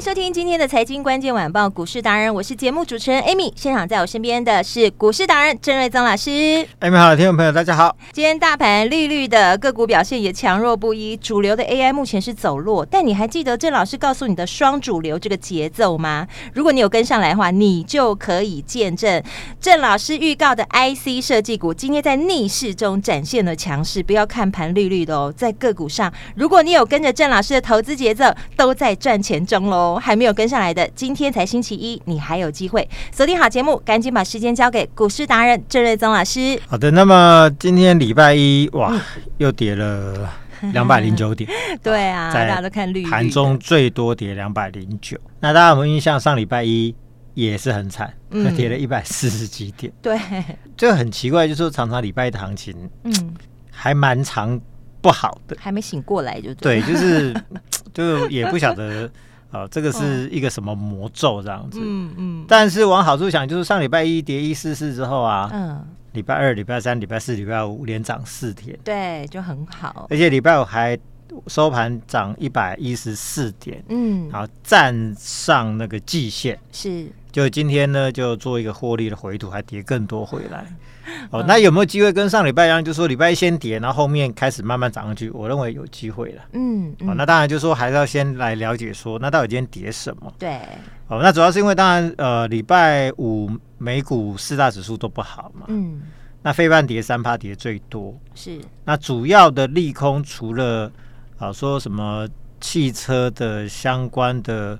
迎收听今天的财经关键晚报股市达人，我是节目主持人 Amy。现场在我身边的是股市达人郑瑞宗老师。Amy 好，听众朋友大家好。今天大盘绿绿的，个股表现也强弱不一。主流的 AI 目前是走弱，但你还记得郑老师告诉你的双主流这个节奏吗？如果你有跟上来的话，你就可以见证郑老师预告的 IC 设计股今天在逆势中展现了强势。不要看盘绿绿的哦，在个股上，如果你有跟着郑老师的投资节奏，都在赚钱中喽。还没有跟上来的，今天才星期一，你还有机会锁定好节目，赶紧把时间交给股市达人郑瑞宗老师。好的，那么今天礼拜一，哇，嗯、又跌了 两百零九点。对啊，在大家都看绿，盘中最多跌两百零九。那大家有没有印象？上礼拜一也是很惨，嗯、跌了一百四十几点。对，这个很奇怪，就是说常常礼拜一的行情，嗯，还蛮长不好的，还没醒过来就对，对，就是 就也不晓得。哦，这个是一个什么魔咒这样子？嗯嗯。但是往好处想，就是上礼拜一跌一四四之后啊，嗯，礼拜二、礼拜三、礼拜四、礼拜五连涨四天，对，就很好。而且礼拜五还收盘涨一百一十四点，嗯，然后站上那个季线，是。就今天呢，就做一个获利的回吐，还跌更多回来。哦，那有没有机会跟上礼拜一样，就是说礼拜一先跌，然后后面开始慢慢涨上去？我认为有机会了。嗯，哦，那当然就是说还是要先来了解说，那到底今天跌什么？对。哦，那主要是因为当然呃，礼拜五美股四大指数都不好嘛。嗯。那非半跌三趴，跌最多。是。那主要的利空除了啊说什么汽车的相关的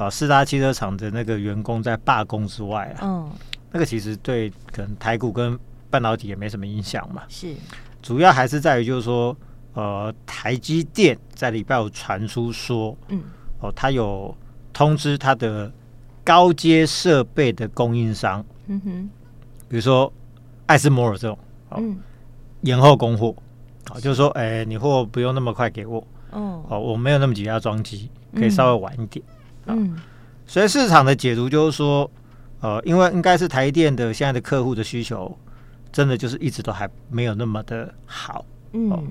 啊四大汽车厂的那个员工在罢工之外啊，嗯，那个其实对可能台股跟半导体也没什么影响嘛，是，主要还是在于就是说，呃，台积电在礼拜五传出说，嗯，哦，他有通知他的高阶设备的供应商，嗯哼，比如说艾斯摩尔这种，哦、嗯，延后供货，啊、哦，就是说，哎、欸，你货不用那么快给我，哦，哦，我没有那么急要装机，可以稍微晚一点，嗯，哦、所以市场的解读就是说，呃，因为应该是台电的现在的客户的需求。真的就是一直都还没有那么的好，嗯、哦，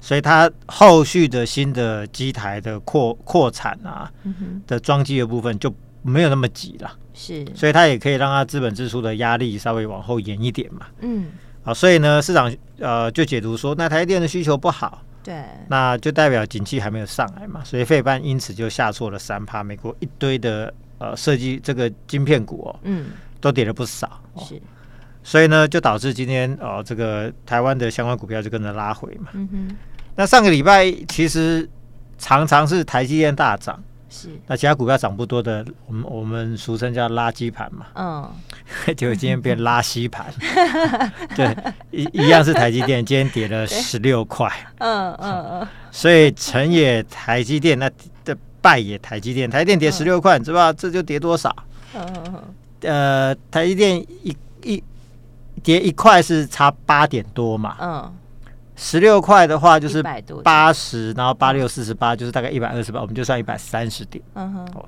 所以它后续的新的机台的扩扩产啊，嗯、的装机的部分就没有那么急了，是，所以它也可以让它资本支出的压力稍微往后延一点嘛，嗯，好、哦，所以呢，市场呃就解读说，那台电的需求不好，对，那就代表景气还没有上来嘛，所以费半因此就下挫了三趴，美国一堆的呃设计这个晶片股哦，嗯，都跌了不少，哦、是。所以呢，就导致今天哦，这个台湾的相关股票就跟着拉回嘛。嗯哼。那上个礼拜其实常常是台积电大涨，是。那其他股票涨不多的，我们我们俗称叫垃圾盘嘛。嗯。结果今天变拉稀盘。对，一一样是台积电，今天跌了十六块。嗯嗯嗯。所以成也台积电，那的败也台积电。台积电跌十六块，你知道这就跌多少？嗯嗯嗯。呃，台积电一一。跌一块是差八点多嘛，嗯，十六块的话就是八十，然后八六四十八，就是大概一百二十八，我们就算一百三十点，嗯哼，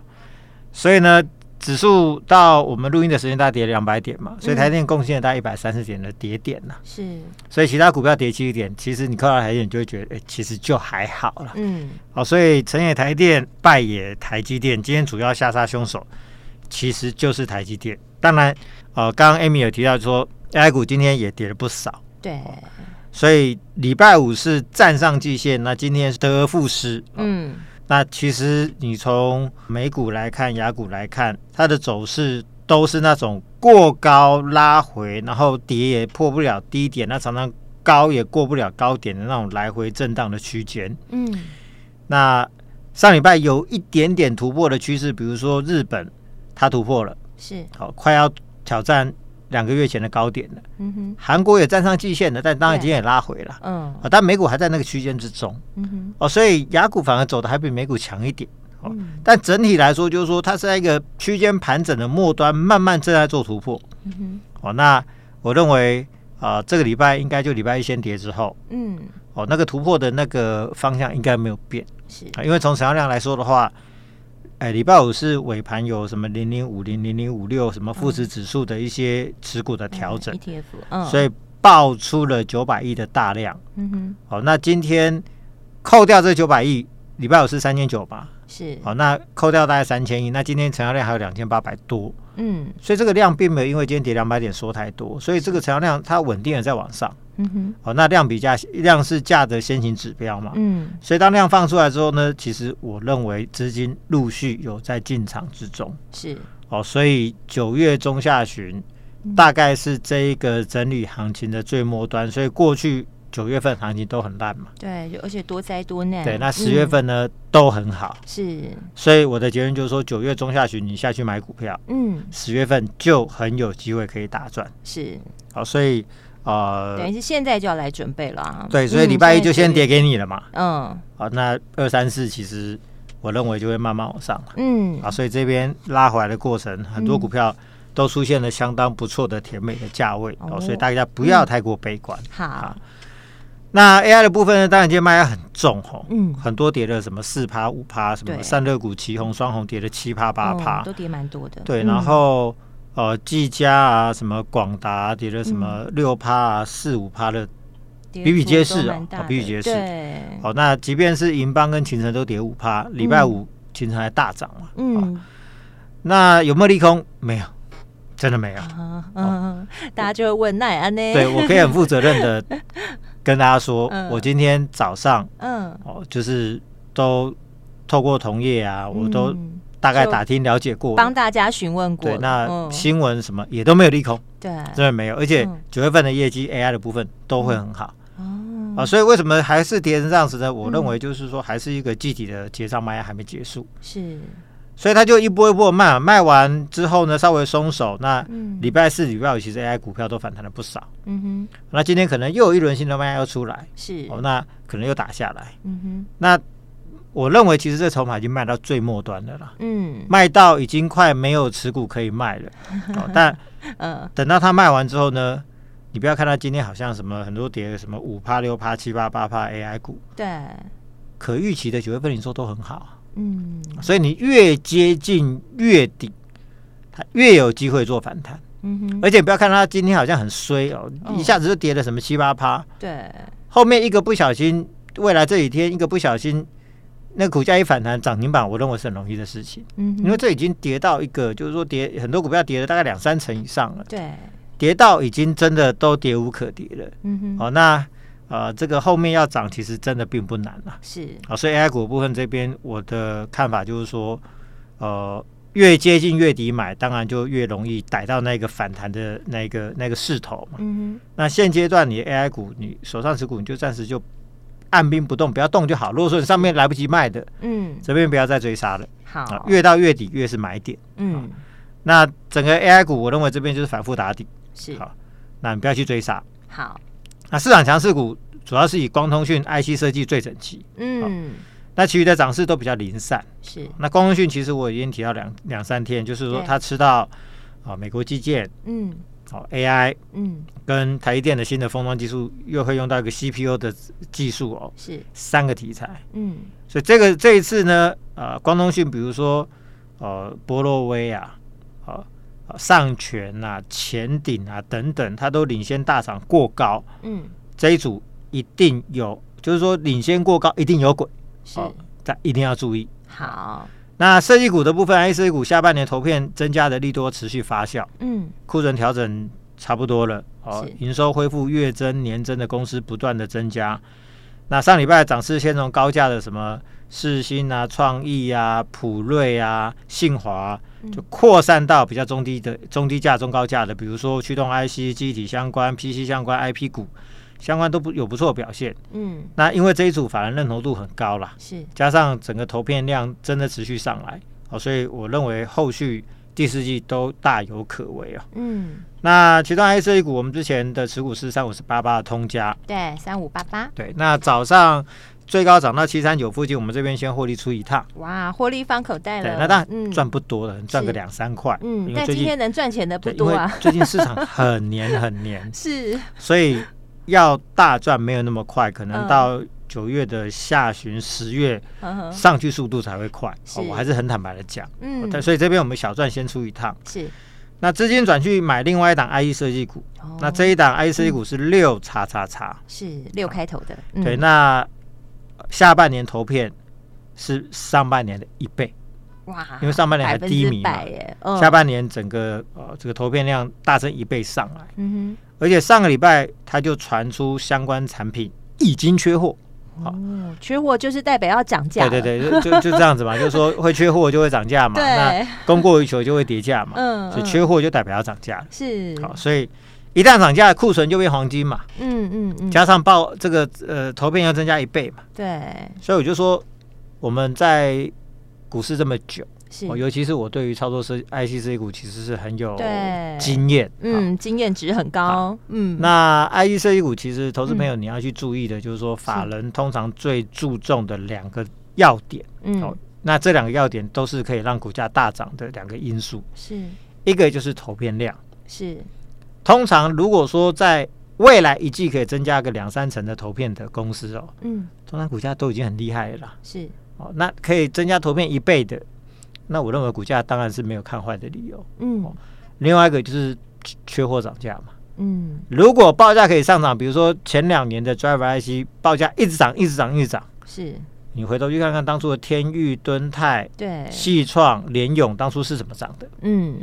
所以呢，指数到我们录音的时间大概跌两百点嘛，所以台电贡献了大概一百三十点的跌点呐，是，所以其他股票跌七点，其实你扣到台电你就会觉得，哎，其实就还好了，嗯，好，所以成也台电，败也台积电，今天主要下杀凶手其实就是台积电，当然，呃，刚刚 Amy 有提到说。AI 股今天也跌了不少，对，所以礼拜五是站上季线，那今天是得而复失，嗯，那其实你从美股来看，亚股来看，它的走势都是那种过高拉回，然后跌也破不了低点，那常常高也过不了高点的那种来回震荡的区间，嗯，那上礼拜有一点点突破的趋势，比如说日本它突破了。是。好快要挑战两个月前的高点了。嗯哼，韩国也站上季线了，但当然今天也拉回了。嗯，但美股还在那个区间之中。嗯哼，哦，所以雅股反而走的还比美股强一点。哦，但整体来说，就是说它是在一个区间盘整的末端，慢慢正在做突破。嗯哼，哦，那我认为啊，这个礼拜应该就礼拜一先跌之后，嗯，哦，那个突破的那个方向应该没有变。是啊，因为从成交量来说的话。哎，礼拜五是尾盘有什么零零五零零零五六什么富时指数的一些持股的调整所以爆出了九百亿的大量。嗯哼，好，那今天扣掉这九百亿，礼拜五是三千九吧？是，好，那扣掉大概三千亿，那今天成交量还有两千八百多。嗯，所以这个量并没有因为今天跌两百点缩太多，所以这个成交量它稳定的在往上。嗯哼，哦，那量比价量是价的先行指标嘛？嗯，所以当量放出来之后呢，其实我认为资金陆续有在进场之中。是，哦，所以九月中下旬大概是这一个整理行情的最末端，所以过去九月份行情都很烂嘛。对，而且多灾多难。对，那十月份呢、嗯、都很好。是，所以我的结论就是说，九月中下旬你下去买股票，嗯，十月份就很有机会可以大赚。是，好，所以。呃，等于是现在就要来准备了啊。对，所以礼拜一就先跌给你了嘛。嗯，好，那二三四其实我认为就会慢慢往上。嗯，啊，所以这边拉回来的过程，很多股票都出现了相当不错的甜美的价位哦，所以大家不要太过悲观。好，那 AI 的部分呢，当然今天卖压很重哦。嗯，很多跌了什么四趴五趴，什么散热股齐红双红跌了七趴八趴，都跌蛮多的。对，然后。呃，技嘉啊，什么广达跌了什么六趴啊，四五趴的，比比皆是啊，比比皆是。好，那即便是银邦跟群臣都跌五趴，礼拜五群臣还大涨嘛。嗯，那有没有利空？没有，真的没有。嗯，大家就会问那安呢？对，我可以很负责任的 跟大家说，我今天早上，嗯，哦，就是都透过同业啊，我都。大概打听了解过，帮大家询问过。对，那新闻什么也都没有利空，对，真的没有。而且九月份的业绩 AI 的部分都会很好。哦，啊，所以为什么还是跌成这样子呢？我认为就是说，还是一个具体的结账卖压还没结束。是，所以他就一波一波卖，卖完之后呢，稍微松手。那礼拜四、礼拜五其实 AI 股票都反弹了不少。嗯哼，那今天可能又有一轮新的卖压要出来。是，哦，那可能又打下来。嗯哼，那。我认为其实这筹码已经卖到最末端的了，嗯，卖到已经快没有持股可以卖了。哦、但，嗯，等到它卖完之后呢，你不要看它今天好像什么很多跌什么五趴六趴七趴八趴 AI 股，对，可预期的九月份营收都很好，嗯，所以你越接近月底，它越有机会做反弹，嗯哼，而且不要看它今天好像很衰哦，一下子就跌了什么七八趴，对，后面一个不小心，未来这几天一个不小心。那股价一反弹涨停板，我认为是很容易的事情。嗯，因为这已经跌到一个，就是说跌很多股票跌了大概两三成以上了。对，跌到已经真的都跌无可跌了。嗯哼。好，那呃，这个后面要涨，其实真的并不难了。是。啊，所以 AI 股部分这边，我的看法就是说，呃，越接近月底买，当然就越容易逮到那个反弹的那个那个势头嘛。嗯哼。那现阶段你 AI 股，你手上持股，你就暂时就。按兵不动，不要动就好。如果说你上面来不及卖的，嗯，这边不要再追杀了。好，越到月底越是买点。嗯，那整个 AI 股，我认为这边就是反复打底。是，好，那你不要去追杀。好，那市场强势股主要是以光通讯、IC 设计最整齐。嗯，那其余的涨势都比较零散。是，那光通讯其实我已经提到两两三天，就是说它吃到啊美国基建。嗯。好，AI，嗯，跟台积电的新的封装技术又会用到一个 CPU 的技术哦，是三个题材，嗯，所以这个这一次呢，呃，光通讯，比如说呃，波洛威啊，啊、呃，上权啊，前顶啊等等，它都领先大涨过高，嗯，这一组一定有，就是说领先过高一定有鬼，是，大家一定要注意，好。那设计股的部分，IC 设计股下半年投片增加的利多持续发酵，嗯，库存调整差不多了，哦，营收恢复月增年增的公司不断的增加。那上礼拜涨势先从高价的什么世新啊、创意啊、普瑞啊、信华，就扩散到比较中低的中低价、中高价的，比如说驱动 IC、记忆体相关、PC 相关、IP 股。相关都不有不错表现，嗯，那因为这一组法人认同度很高啦，是加上整个投片量真的持续上来，好，所以我认为后续第四季都大有可为啊。嗯，那其中 IC 股，我们之前的持股是三五十八八的通家，对，三五八八，对。那早上最高涨到七三九附近，我们这边先获利出一趟，哇，获利放口袋了。对，那当然赚不多了，赚、嗯、个两三块。嗯，但今天能赚钱的不多啊。最近市场很黏很黏，是，所以要大赚没有那么快，可能到、嗯。九月的下旬，十月上去速度才会快，哦、我还是很坦白的讲，嗯，所以这边我们小赚先出一趟，是，那资金转去买另外一档 IE 设计股，哦、那这一档 IE 设计股是六叉叉叉，是六开头的，嗯、对，那下半年投片是上半年的一倍，哇，因为上半年还低迷嘛，哦、下半年整个呃这个投片量大增一倍上来，嗯哼，而且上个礼拜它就传出相关产品已经缺货。哦，缺货就是代表要涨价。对对对，就就这样子嘛，就是说会缺货就会涨价嘛。那供过于求就会跌价嘛。嗯，所以缺货就代表要涨价。是，好，所以一旦涨价，库存就变黄金嘛。嗯嗯嗯。加上报这个呃投片要增加一倍嘛。对。所以我就说我们在股市这么久。哦，尤其是我对于操作是 IC 设计股，其实是很有经验，嗯，经验值很高，嗯。那 IC 设计股其实投资朋友你要去注意的，就是说法人通常最注重的两个要点，嗯，哦，那这两个要点都是可以让股价大涨的两个因素，是一个就是投片量，是。通常如果说在未来一季可以增加个两三成的投片的公司哦，嗯，通常股价都已经很厉害了啦，是。哦，那可以增加投片一倍的。那我认为股价当然是没有看坏的理由。嗯，另外一个就是缺货涨价嘛。嗯，如果报价可以上涨，比如说前两年的 Driver IC 报价一直涨，一直涨，一直涨。是，你回头去看看当初的天域、敦泰、对、细创、联勇当初是怎么涨的？嗯，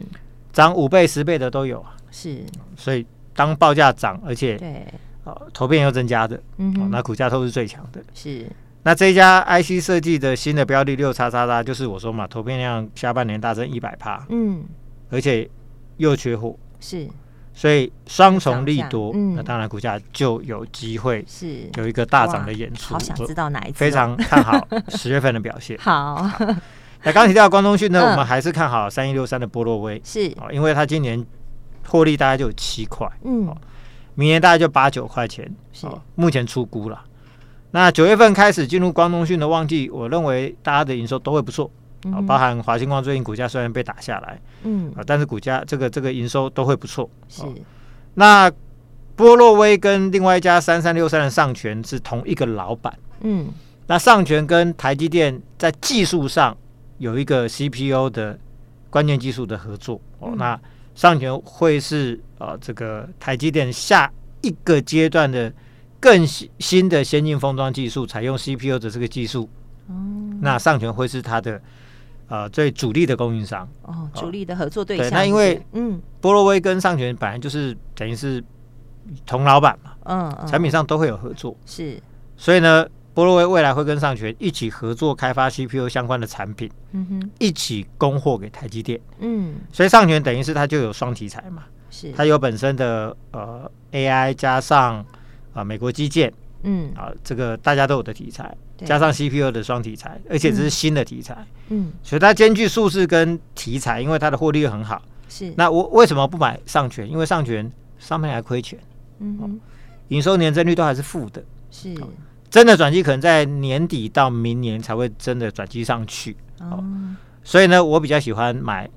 涨五倍、十倍的都有啊。是，所以当报价涨，而且对，呃，投片又增加的，嗯，那股价都是最强的。是。那这一家 IC 设计的新的标的六叉叉叉，就是我说嘛，投片量下半年大增一百趴，嗯，而且又缺货，是，所以双重利多，嗯，那当然股价就有机会是。有一个大涨的演出。好想知道哪一支？非常看好 十月份的表现。好，那刚提到光通讯呢，我们还是看好三一六三的波洛威，是，因为它今年获利大概就有七块，嗯，明年大概就八九块钱，是，目前出估了。那九月份开始进入光通讯的旺季，我认为大家的营收都会不错，包含华星光最近股价虽然被打下来，嗯，啊，但是股价这个这个营收都会不错。是，那波洛威跟另外一家三三六三的上权是同一个老板，嗯，那上权跟台积电在技术上有一个 CPU 的关键技术的合作，哦，嗯、那上诠会是啊这个台积电下一个阶段的。更新的先进封装技术，采用 CPU 的这个技术，哦，那上诠会是它的呃最主力的供应商。哦，主力的合作对象。对，那因为嗯，波罗威跟上诠本来就是等于是同老板嘛，嗯，嗯，产品上都会有合作，是，所以呢，波洛威未来会跟上诠一起合作开发 CPU 相关的产品，嗯哼，一起供货给台积电，嗯，所以上诠等于是它就有双题材嘛，是，它有本身的呃 AI 加上。啊，美国基建，嗯，啊，这个大家都有的题材，加上 CPU 的双题材，而且这是新的题材，嗯，所以它兼具数字跟题材，因为它的获利又很好，是。那我为什么不买上诠？因为上诠上面还亏钱，嗯哼，营收年增率都还是负的，是。真的转机可能在年底到明年才会真的转机上去，哦，所以呢，我比较喜欢买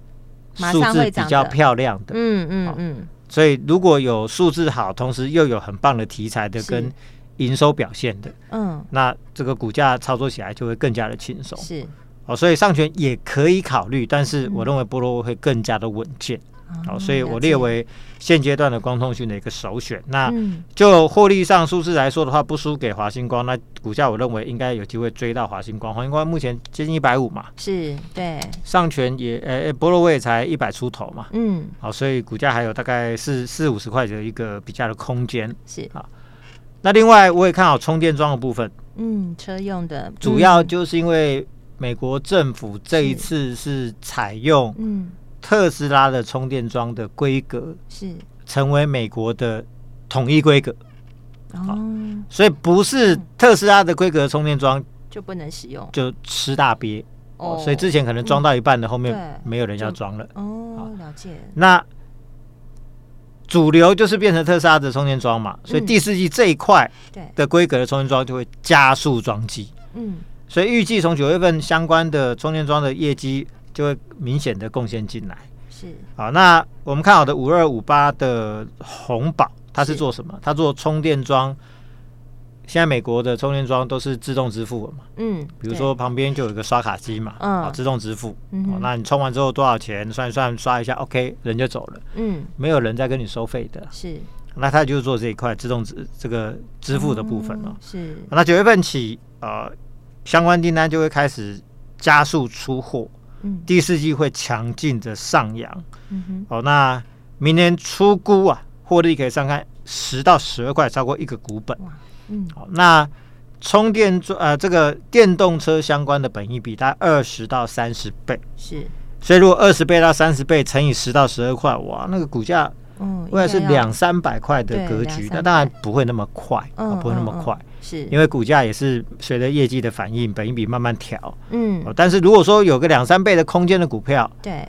数字比较漂亮的，嗯嗯嗯。所以如果有数字好，同时又有很棒的题材的跟营收表现的，嗯，那这个股价操作起来就会更加的轻松。是。哦，所以上权也可以考虑，但是我认为波罗会更加的稳健。好，所以我列为现阶段的光通讯的一个首选。那就获利上数字来说的话，不输给华星光。那股价我认为应该有机会追到华星光。华星光目前接近一百五嘛，是对。上全也呃，波罗威也才一百出头嘛，嗯，好，所以股价还有大概四四五十块的一个比较的空间。是啊，那另外我也看好充电桩的部分，嗯，车用的，主要就是因为美国政府这一次是采用嗯。特斯拉的充电桩的规格是。成为美国的统一规格。哦，所以不是特斯拉的规格充电桩就不能使用，就吃大鳖。哦，所以之前可能装到一半的，后面没有人要装了。哦，了解。那主流就是变成特斯拉的充电桩嘛，所以第四季这一块的规格的充电桩就会加速装机。嗯，所以预计从九月份相关的充电桩的业绩就会明显的贡献进来。是，好，那我们看好的五二五八的红宝，它是做什么？它做充电桩。现在美国的充电桩都是自动支付的嘛，嗯，比如说旁边就有一个刷卡机嘛，嗯，自动支付，嗯，那你充完之后多少钱，算一算，刷一下，OK，人就走了，嗯，没有人再跟你收费的，是，那他就是做这一块自动支这个支付的部分了，是，那九月份起，呃，相关订单就会开始加速出货，嗯，第四季会强劲的上扬，嗯哼，哦，那明年出估啊，获利可以上看十到十二块，超过一个股本。嗯，好，那充电桩呃，这个电动车相关的本益比大概二十到三十倍，是，所以如果二十倍到三十倍乘以十到十二块，哇，那个股价，嗯，未来是两三百块的格局，那当然不会那么快，嗯，不会那么快，是。因为股价也是随着业绩的反应，本一比慢慢调，嗯，但是如果说有个两三倍的空间的股票，对，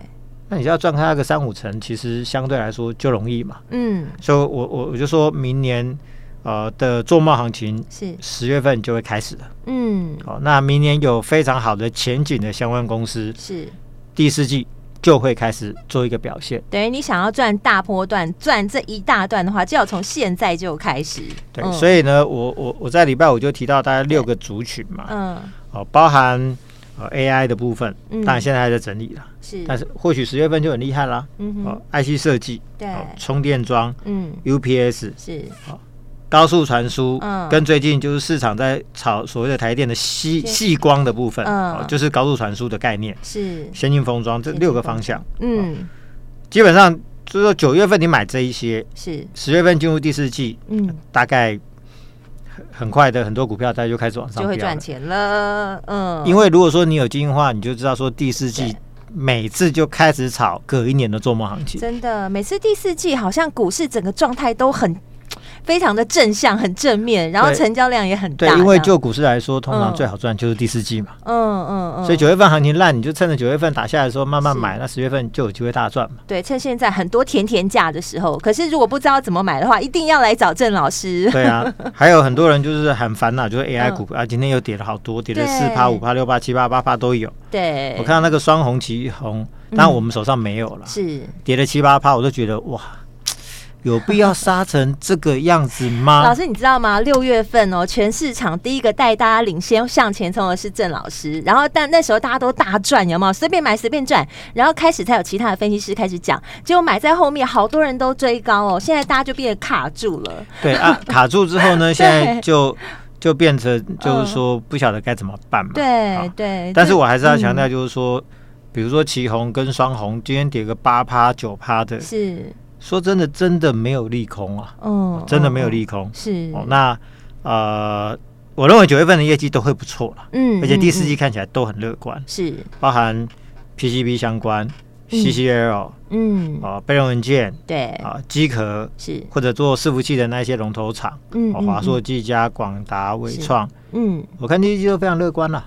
那你就要赚开那个三五成，其实相对来说就容易嘛，嗯，所以我我我就说明年。呃的做梦行情是。十月份就会开始了，嗯，好，那明年有非常好的前景的相关公司是。第四季就会开始做一个表现。等于你想要赚大波段，赚这一大段的话，就要从现在就开始。对，嗯、所以呢，我我我在礼拜五就提到大概六个族群嘛，嗯，哦，包含呃 AI 的部分，当然现在还在整理了，是，但是或许十月份就很厉害啦，嗯哼，哦，IC 设计，对，充电桩，嗯，UPS 是，好。高速传输，嗯，跟最近就是市场在炒所谓的台电的细细光的部分，嗯，就是高速传输的概念，是。先进封装这六个方向，嗯，基本上就是说九月份你买这一些，是。十月份进入第四季，嗯，大概很很快的很多股票它就开始往上，就会赚钱了，嗯，因为如果说你有经验的话，你就知道说第四季每次就开始炒隔一年的做梦行情，真的，每次第四季好像股市整个状态都很。非常的正向，很正面，然后成交量也很大。对，因为就股市来说，通常最好赚就是第四季嘛。嗯嗯嗯。所以九月份行情烂，你就趁着九月份打下来的时候慢慢买，那十月份就有机会大赚嘛。对，趁现在很多甜甜价的时候。可是如果不知道怎么买的话，一定要来找郑老师。对啊，还有很多人就是很烦恼，就是 AI 股啊，今天又跌了好多，跌了四趴、五趴、六趴、七趴、八趴都有。对，我看到那个双红旗红，当然我们手上没有了。是跌了七八趴，我都觉得哇。有必要杀成这个样子吗？老师，你知道吗？六月份哦，全市场第一个带大家领先向前冲的是郑老师，然后但那时候大家都大赚，有没有？随便买随便赚，然后开始才有其他的分析师开始讲，结果买在后面，好多人都追高哦，现在大家就变得卡住了。对啊，卡住之后呢，现在就就变成就是说不晓得该怎么办嘛。对对，但是我还是要强调，就是说，比如说奇鋐跟双红今天跌个八趴九趴的，是。说真的，真的没有利空啊！嗯，真的没有利空。是哦，那呃，我认为九月份的业绩都会不错了。嗯，而且第四季看起来都很乐观。是，包含 PCB 相关、CCL，嗯，啊，备用文件，对，啊，机壳是，或者做伺服器的那些龙头厂，嗯，华硕、技嘉、广达、伟创，嗯，我看第一季都非常乐观了。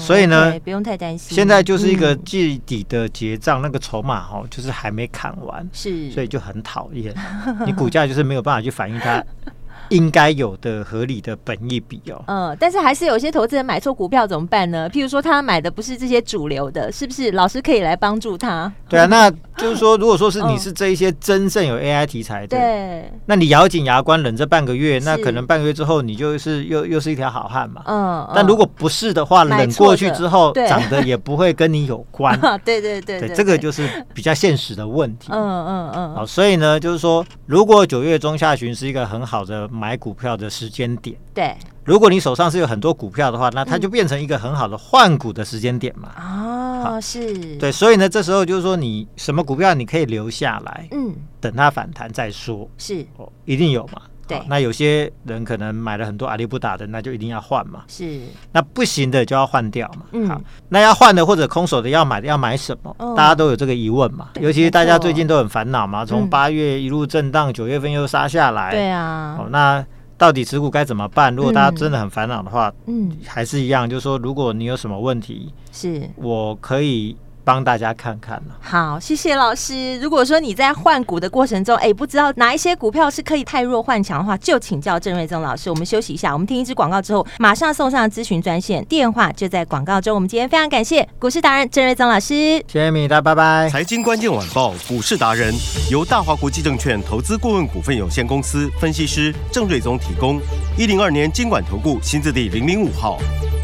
哦，所以呢，不用太担心。现在就是一个季底的结账，那个筹码哈，就是还没砍完，是，所以就很讨厌。你股价就是没有办法去反映它。应该有的合理的本益比哦。嗯，但是还是有些投资人买错股票怎么办呢？譬如说他买的不是这些主流的，是不是？老师可以来帮助他。对啊，那就是说，如果说是你是这一些真正有 AI 题材的，对，那你咬紧牙关忍这半个月，那可能半个月之后你就是又又是一条好汉嘛。嗯。但如果不是的话，冷过去之后涨的也不会跟你有关。对对对对，这个就是比较现实的问题。嗯嗯嗯。好，所以呢，就是说，如果九月中下旬是一个很好的。买股票的时间点，对，如果你手上是有很多股票的话，那它就变成一个很好的换股的时间点嘛。哦，是，对，所以呢，这时候就是说，你什么股票你可以留下来，嗯，等它反弹再说。是，哦，一定有嘛。对，那有些人可能买了很多阿里不达的，那就一定要换嘛。是，那不行的就要换掉嘛。嗯，好，那要换的或者空手的要买的要买什么？大家都有这个疑问嘛。尤其是大家最近都很烦恼嘛，从八月一路震荡，九月份又杀下来。对啊。哦，那到底持股该怎么办？如果大家真的很烦恼的话，嗯，还是一样，就是说，如果你有什么问题，是我可以。帮大家看看了。好，谢谢老师。如果说你在换股的过程中，哎，不知道哪一些股票是可以太弱换强的话，就请教郑瑞宗老师。我们休息一下，我们听一支广告之后，马上送上咨询专线电话，就在广告中。我们今天非常感谢股市达人郑瑞宗老师，谢谢米大，拜拜。财经关键晚报股市达人由大华国际证券投资顾问股份有限公司分析师郑瑞宗提供。一零二年经管投顾新字第零零五号。